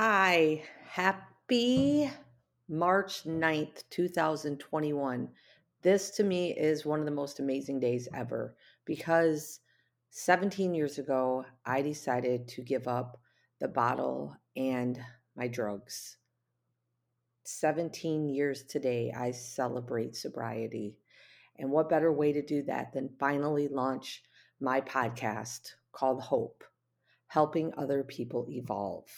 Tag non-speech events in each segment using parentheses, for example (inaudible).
Hi, happy March 9th, 2021. This to me is one of the most amazing days ever because 17 years ago, I decided to give up the bottle and my drugs. 17 years today, I celebrate sobriety. And what better way to do that than finally launch my podcast called Hope, helping other people evolve.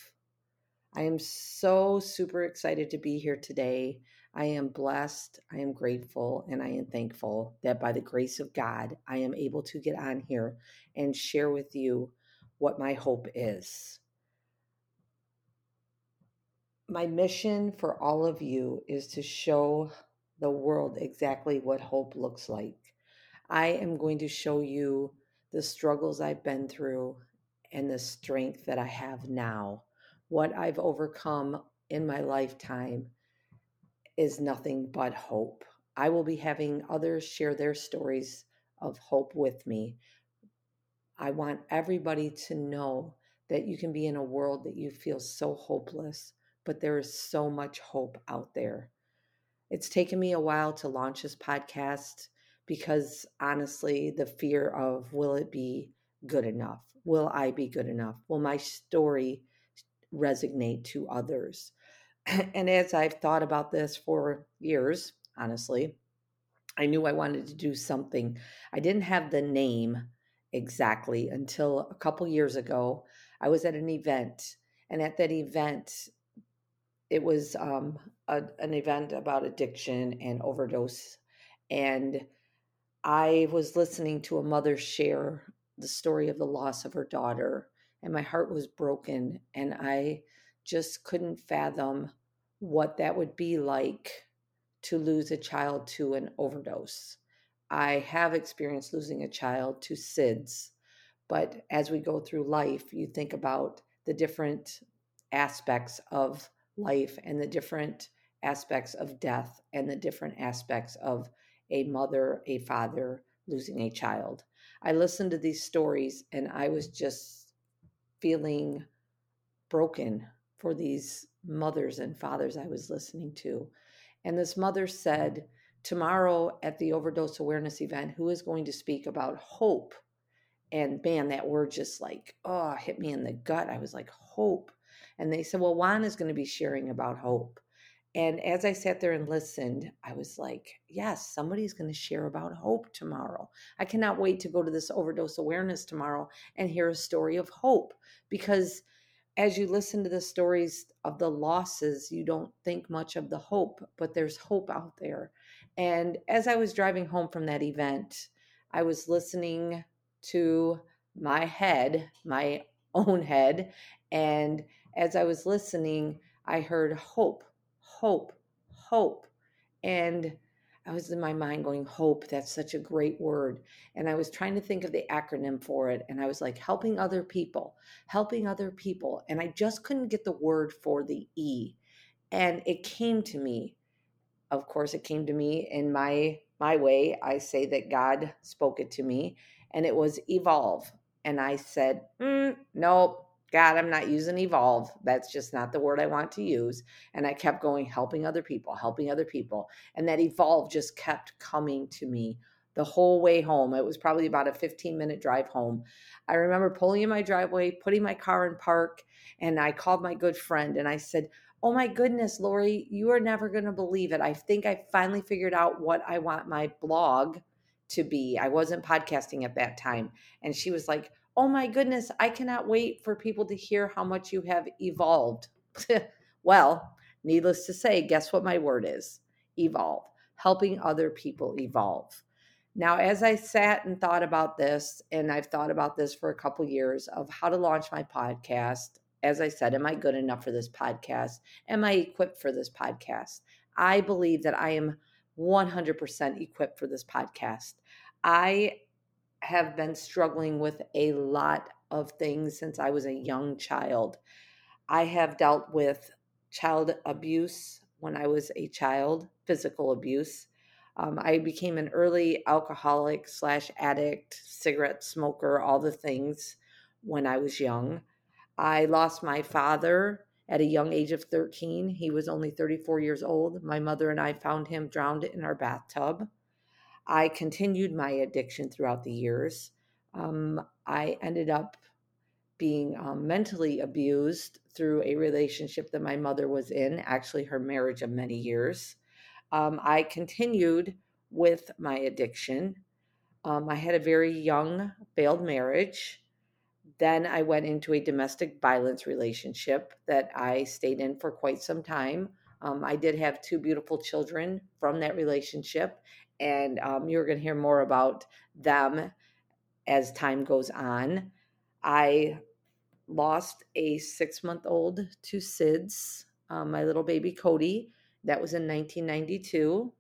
I am so super excited to be here today. I am blessed, I am grateful, and I am thankful that by the grace of God, I am able to get on here and share with you what my hope is. My mission for all of you is to show the world exactly what hope looks like. I am going to show you the struggles I've been through and the strength that I have now what I've overcome in my lifetime is nothing but hope. I will be having others share their stories of hope with me. I want everybody to know that you can be in a world that you feel so hopeless, but there is so much hope out there. It's taken me a while to launch this podcast because honestly, the fear of will it be good enough? Will I be good enough? Will my story resonate to others. (clears throat) And as I've thought about this for years, honestly, I knew I wanted to do something. I didn't have the name exactly until a couple years ago. I was at an event, and at that event, it was um, a, an event about addiction and overdose. And I was listening to a mother share the story of the loss of her daughter and my heart was broken and I just couldn't fathom what that would be like to lose a child to an overdose. I have experienced losing a child to SIDS, but as we go through life, you think about the different aspects of life and the different aspects of death and the different aspects of a mother, a father losing a child. I listened to these stories and I was just feeling broken for these mothers and fathers I was listening to. And this mother said, Tomorrow at the overdose awareness event, who is going to speak about hope? And man, that word just like, oh, hit me in the gut. I was like, hope. And they said, Well, Juan is going to be sharing about hope. And as I sat there and listened, I was like, yes, somebody's going to share about hope tomorrow. I cannot wait to go to this overdose awareness tomorrow and hear a story of hope because as you listen to the stories of the losses, you don't think much of the hope, but there's hope out there. And as I was driving home from that event, I was listening to my head, my (laughs) own head. And as I was listening, I heard hope hope, hope. And I was in my mind going, hope, that's such a great word. And I was trying to think of the acronym for it. And I was like, helping other people, helping other people. And I just couldn't get the word for the E. And it came to me. Of course, it came to me in my my way. I say that God spoke it to me, and it was evolve. And I said, mm, nope, God, I'm not using evolve. That's just not the word I want to use. And I kept going, helping other people, helping other people. And that evolve just kept coming to me the whole way home. It was probably about a 15 minute drive home. I remember pulling in my driveway, putting my car in park, and I called my good friend and I said, Oh my goodness, Lori, you are never going to believe it. I think I finally figured out what I want my blog to be. I wasn't podcasting at that time. And she was like, oh my goodness, I cannot wait for people to hear how much you have evolved. (laughs) well, needless to say, guess what my word is? Evolve, helping other people evolve. Now, as I sat and thought about this, and I've thought about this for a couple years of how to launch my podcast, as I said, am I good enough for this podcast? Am I equipped for this podcast? I believe that I am 100% equipped for this podcast. I have been struggling with a lot of things since I was a young child. I have dealt with child abuse when I was a child, physical abuse. Um, I became an early alcoholic slash addict, cigarette smoker, all the things when I was young. I lost my father at a young age of 13. He was only 34 years old. My mother and I found him drowned in our bathtub. I continued my addiction throughout the years. Um, I ended up being um, mentally abused through a relationship that my mother was in, actually, her marriage of many years. Um, I continued with my addiction. Um, I had a very young failed marriage. Then I went into a domestic violence relationship that I stayed in for quite some time. Um, I did have two beautiful children from that relationship, and um, you're going to hear more about them as time goes on. I lost a six month old to SIDS, um, my little baby Cody. That was in 1992.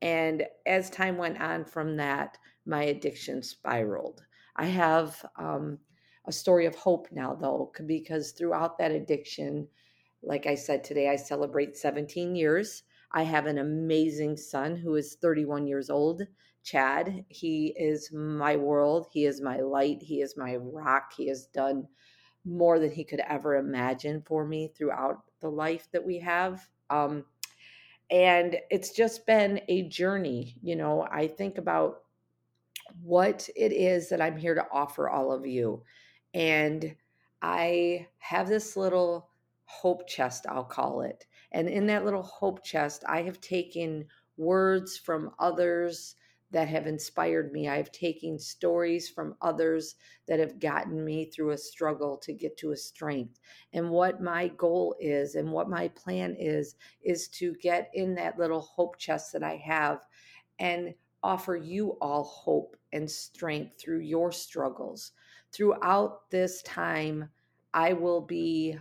And as time went on from that, my addiction spiraled. I have um, a story of hope now, though, because throughout that addiction, like I said today, I celebrate 17 years. I have an amazing son who is 31 years old, Chad. He is my world. He is my light. He is my rock. He has done more than he could ever imagine for me throughout the life that we have. Um, and it's just been a journey. You know, I think about what it is that I'm here to offer all of you. And I have this little hope chest, I'll call it. And in that little hope chest, I have taken words from others that have inspired me. I've taken stories from others that have gotten me through a struggle to get to a strength. And what my goal is and what my plan is, is to get in that little hope chest that I have and offer you all hope and strength through your struggles. Throughout this time, I will be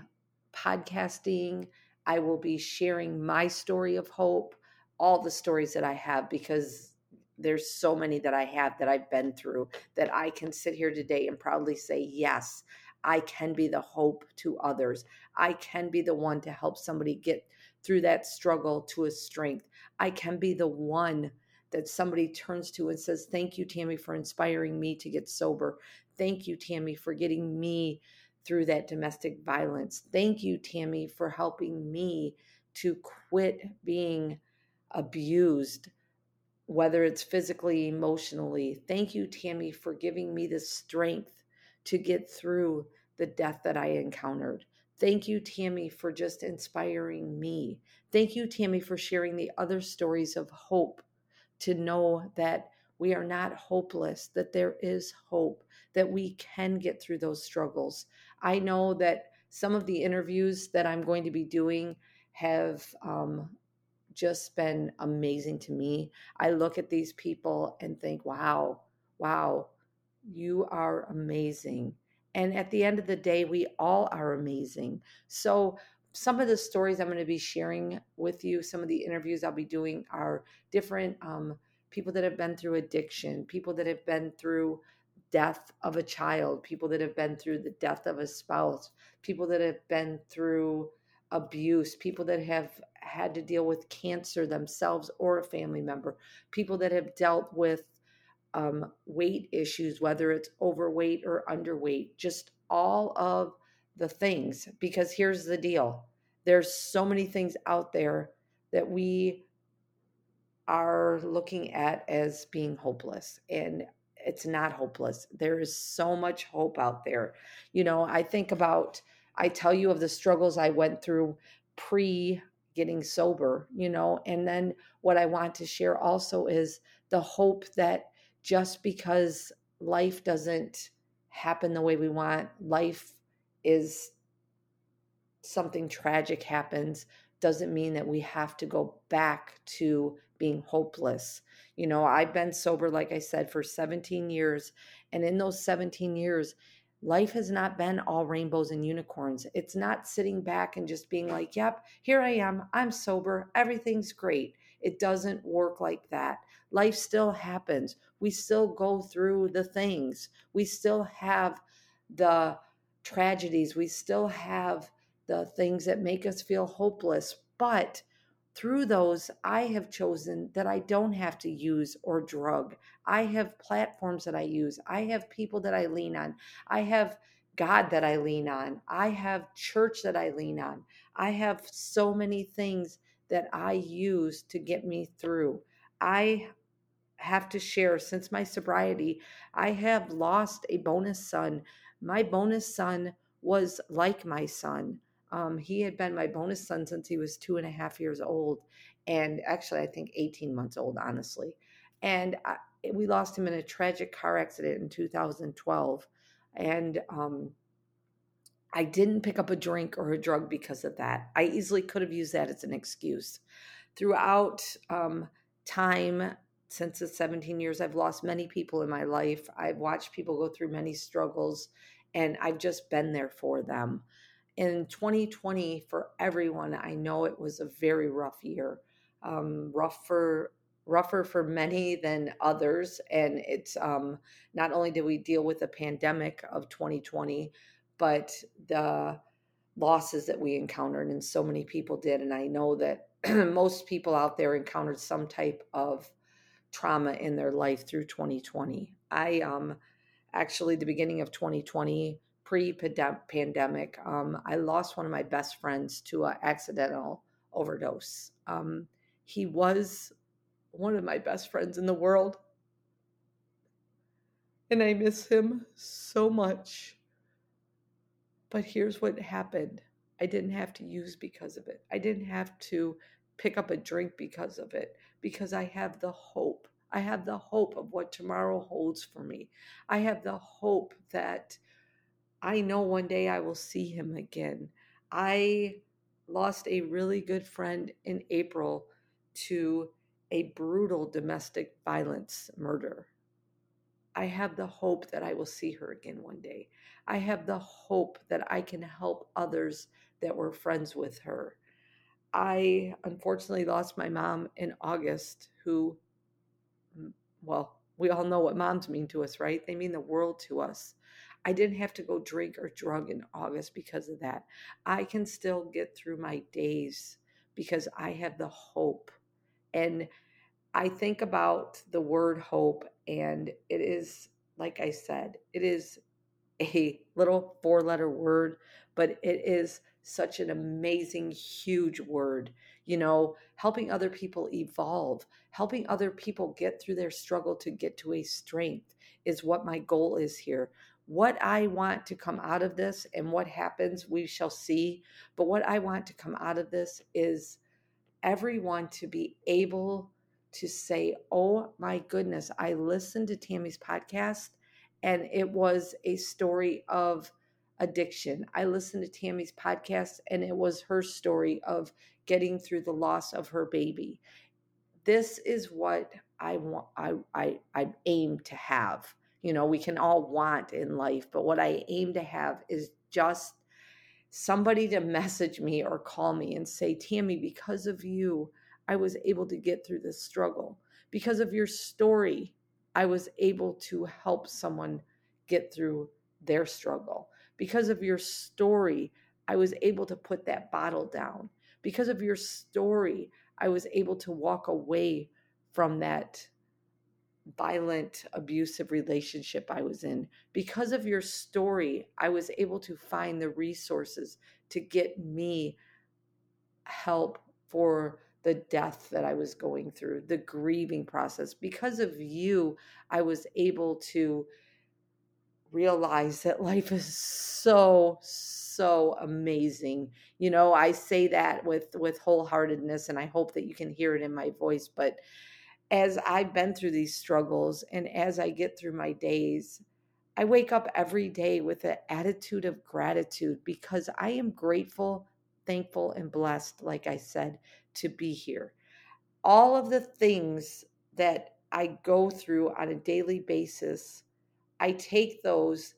podcasting, I will be sharing my story of hope, all the stories that I have because there's so many that I have that I've been through that I can sit here today and proudly say, yes, I can be the hope to others. I can be the one to help somebody get through that struggle to a strength. I can be the one that somebody turns to and says, Thank you, Tammy, for inspiring me to get sober. Thank you, Tammy, for getting me through that domestic violence. Thank you, Tammy, for helping me to quit being abused whether it's physically, emotionally. Thank you, Tammy, for giving me the strength to get through the death that I encountered. Thank you, Tammy, for just inspiring me. Thank you, Tammy, for sharing the other stories of hope to know that we are not hopeless, that there is hope, that we can get through those struggles. I know that some of the interviews that I'm going to be doing have um, just been amazing to me. I look at these people and think, wow, wow, you are amazing. And at the end of the day, we all are amazing. So, some of the stories I'm going to be sharing with you, some of the interviews I'll be doing are different um, people that have been through addiction, people that have been through death of a child, people that have been through the death of a spouse, people that have been through abuse, people that have had to deal with cancer themselves or a family member, people that have dealt with um, weight issues, whether it's overweight or underweight, just all of the things. Because here's the deal there's so many things out there that we are looking at as being hopeless. And it's not hopeless. There is so much hope out there. You know, I think about I tell you of the struggles I went through pre getting sober, you know, and then what I want to share also is the hope that just because life doesn't happen the way we want, life is something tragic happens, doesn't mean that we have to go back to being hopeless. You know, I've been sober, like I said, for 17 years. And in those 17 years, life has not been all rainbows and unicorns. It's not sitting back and just being like, yep, here I am. I'm sober. Everything's great. It doesn't work like that. Life still happens. We still go through the things. We still have the tragedies. We still have the things that make us feel hopeless. But through those, I have chosen that I don't have to use or drug. I have platforms that I use. I have people that I lean on. I have God that I lean on. I have church that I lean on. I have so many things that I use to get me through. I have to share since my sobriety, I have lost a bonus son. My bonus son was like my son. Um, he had been my bonus son since he was two and a half years old, and actually, I think 18 months old, honestly. And I, we lost him in a tragic car accident in 2012. And um, I didn't pick up a drink or a drug because of that. I easily could have used that as an excuse. Throughout um, time, since the 17 years, I've lost many people in my life. I've watched people go through many struggles, and I've just been there for them. In 2020, for everyone, I know it was a very rough year. Um, rough for rougher for many than others and it's um, not only did we deal with the pandemic of 2020 but the losses that we encountered and so many people did and i know that (clears throat) most people out there encountered some type of trauma in their life through 2020 i um actually the beginning of 2020 pre-pandemic um, i lost one of my best friends to an accidental overdose um, he was one of my best friends in the world and i miss him so much but here's what happened I didn't have to use because of it. I didn't have to pick up a drink because of it, because I have the hope. I have the hope of what tomorrow holds for me. I have the hope that I know one day I will see him again. I lost a really good friend in April to a brutal domestic violence murder. I have the hope that I will see her again one day. I have the hope that I can help others that were friends with her. I unfortunately lost my mom in August, who, mm, well, we all know what moms mean to us, right? They mean the world to us. I didn't have to go drink or drug in August because of that. I can still get through my days because I have the hope. And I think about the word hope, and it is, like I said, it is a little four letter word, but it is such an amazing, huge word. You know, helping other people evolve, helping other people get through their struggle to get to a strength is what my goal is here. What I want to come out of this and what happens, we shall see. But what I want to come out of this is everyone to be able to say, Oh my goodness, I listened to Tammy's podcast and it was a story of addiction. I listened to Tammy's podcast and it was her story of getting through the loss of her baby. This is what I want I I I aim to have. You know, we can all want in life, but what I aim to have is just somebody to (laughs) message me or call me and say, "Tammy, because of you, I was able to get through this struggle. Because of your story, I was able to help someone get through their struggle. Because of your story, I was able to put that bottle down. Because of your story, I was able to walk away from that violent, abusive relationship I was in. Because of your story, I was able to find the resources to get me help for the death that I was going through, the grieving process. Because of you, I was able to realize that life is so so amazing. You know, I say that with with wholeheartedness and I hope that you can hear it in my voice, but as I've been through these struggles and as I get through my days, I wake up every day with an attitude of gratitude because I am grateful, thankful, and blessed, like I said, to be here. All of the things that I go through on a daily basis, I take those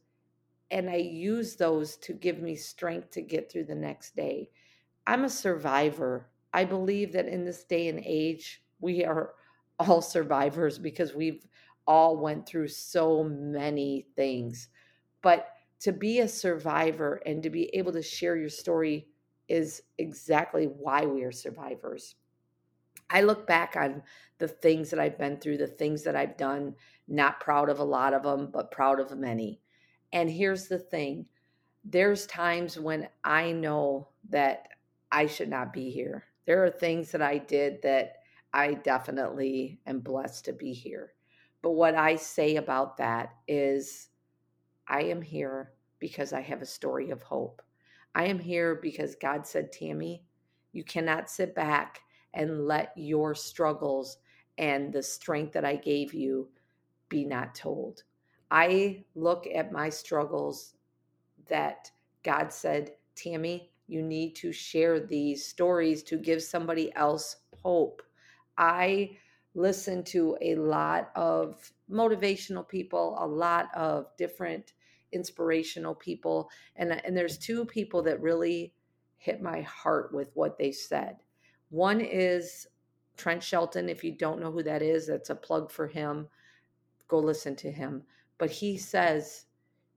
and I use those to give me strength to get through the next day. I'm a survivor. I believe that in this day and age, we are all survivors because we've all went through so many things. But to be a survivor and to be able to share your story is exactly why we are survivors. I look back on the things that I've been through, the things that I've done, not proud of a lot of them, but proud of many. And here's the thing there's times when I know that I should not be here. There are things that I did that I definitely am blessed to be here. But what I say about that is I am here because I have a story of hope. I am here because God said, Tammy, you cannot sit back and let your struggles and the strength that I gave you be not told. I look at my struggles that God said, Tammy, you need to share these stories to give somebody else hope. I listen to a lot of motivational people, a lot of different inspirational people, and and there's two people that really hit my heart with what they said. One is Trent Shelton. If you don't know who that is, that's a plug for him. Go listen to him. But he says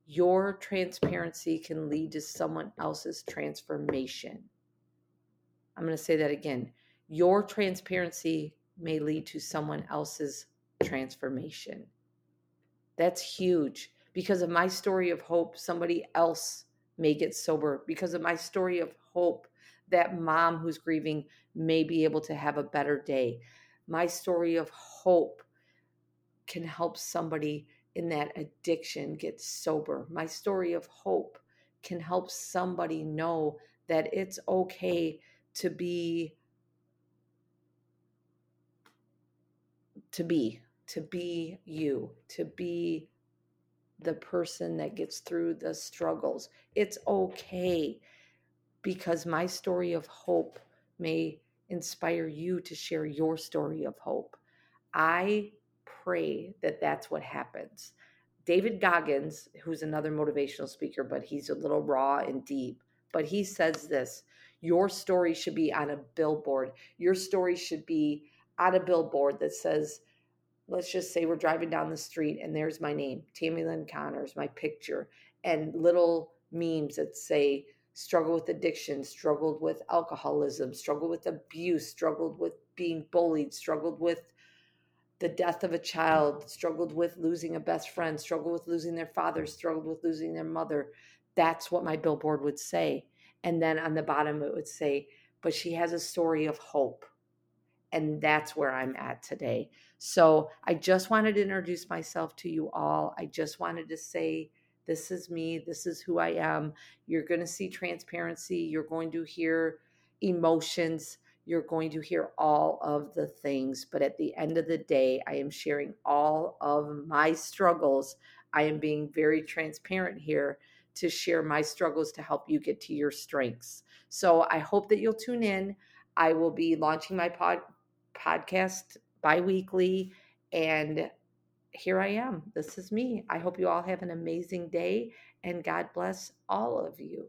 your transparency can lead to someone else's transformation. I'm going to say that again. Your transparency may lead to someone else's transformation. That's huge. Because of my story of hope, somebody else may get sober. Because of my story of hope, that mom who's grieving may be able to have a better day. My story of hope can help somebody in that addiction get sober. My story of hope can help somebody know that it's okay to be to be to be you to be the person that gets through the struggles. It's okay because my story of hope may inspire you to share your story of hope. I pray that that's what happens. David goggins who's another motivational speaker but he's a little raw and deep but he says this your story should be on a billboard. Your story should be a billboard that says, let's just say we're driving down the street and there's my name, Tammy Lyn Connors, my picture, and little memes that say, struggle with addiction, struggled with alcoholism, struggled with abuse, struggled with being bullied, struggled with the death of a child, struggled with losing a best friend, struggled with losing their father, struggled with losing their mother. That's what my billboard would say. And then on the bottom, it would say, but she has a story of hope. And that's where I'm at today. So I just wanted to introduce myself to you all. I just wanted to say, this is me. This is who I am. You're going to see transparency. You're going to hear emotions. You're going to hear all of the things. But at the end of the day, I am sharing all of my struggles. I am being very transparent here to share my struggles to help you get to your strengths. So I hope that you'll tune in. I will be launching my pod, podcast bi-weekly and here I am. This is me. I hope you all have an amazing day and God bless all of you.